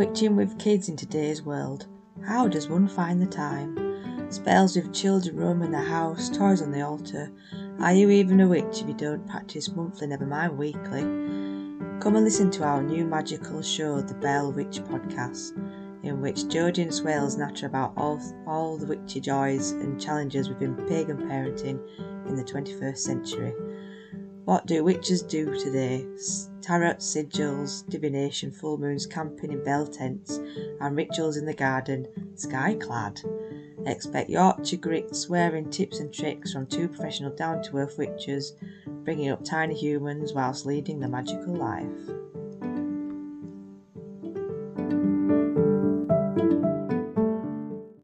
Witching with kids in today's world. How does one find the time? Spells with children roaming the house, toys on the altar. Are you even a witch if you don't practice monthly, never mind weekly? Come and listen to our new magical show, the Bell Witch Podcast, in which and Swailes natter about all, all the witchy joys and challenges within pagan parenting in the 21st century. What do witches do today? Tarot, sigils, divination, full moons, camping in bell tents, and rituals in the garden, sky clad. Expect Yorkshire grit, swearing tips and tricks from two professional down to earth witches, bringing up tiny humans whilst leading the magical life.